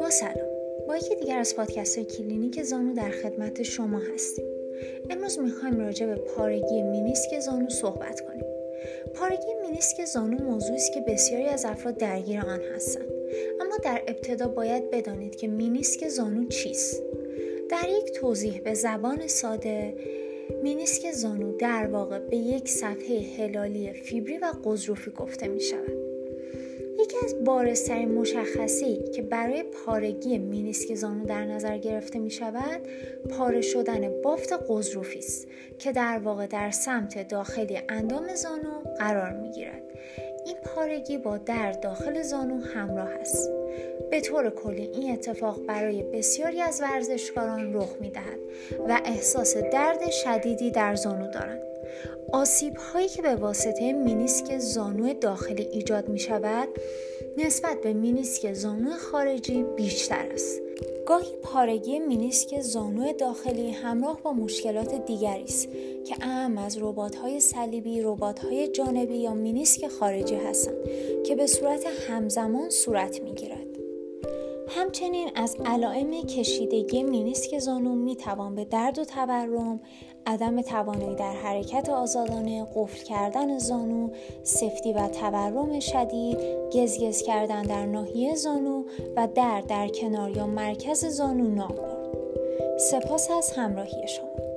با سلام. با یکی دیگر از پادکست های کلینیک زانو در خدمت شما هستیم. امروز می‌خوایم راجع به پارگی مینیسک زانو صحبت کنیم. پارگی مینیسک زانو موضوعی است که بسیاری از افراد درگیر آن هستند. اما در ابتدا باید بدانید که مینیسک زانو چیست. در یک توضیح به زبان ساده مینیسک زانو در واقع به یک صفحه هلالی فیبری و غضروفی گفته می شود. یکی از بارزترین مشخصی که برای پارگی مینیسک زانو در نظر گرفته می شود پاره شدن بافت قضروفی است که در واقع در سمت داخلی اندام زانو قرار می گیرد. این پارگی با درد داخل زانو همراه است. به طور کلی این اتفاق برای بسیاری از ورزشکاران رخ می دهد و احساس درد شدیدی در زانو دارند. آسیب هایی که به واسطه مینیسک زانو داخلی ایجاد می شود نسبت به مینیسک زانو خارجی بیشتر است. گاهی پارگی مینیسک زانو داخلی همراه با مشکلات دیگری است که اهم از های صلیبی، های جانبی یا مینیسک خارجی هستند که به صورت همزمان صورت می‌گیرد. همچنین از علائم کشیدگی مینیسک زانو می توان به درد و تورم، عدم توانایی در حرکت آزادانه، قفل کردن زانو، سفتی و تورم شدید، گزگز کردن در ناحیه زانو و درد در کنار یا مرکز زانو نام برد. سپاس از همراهی شما.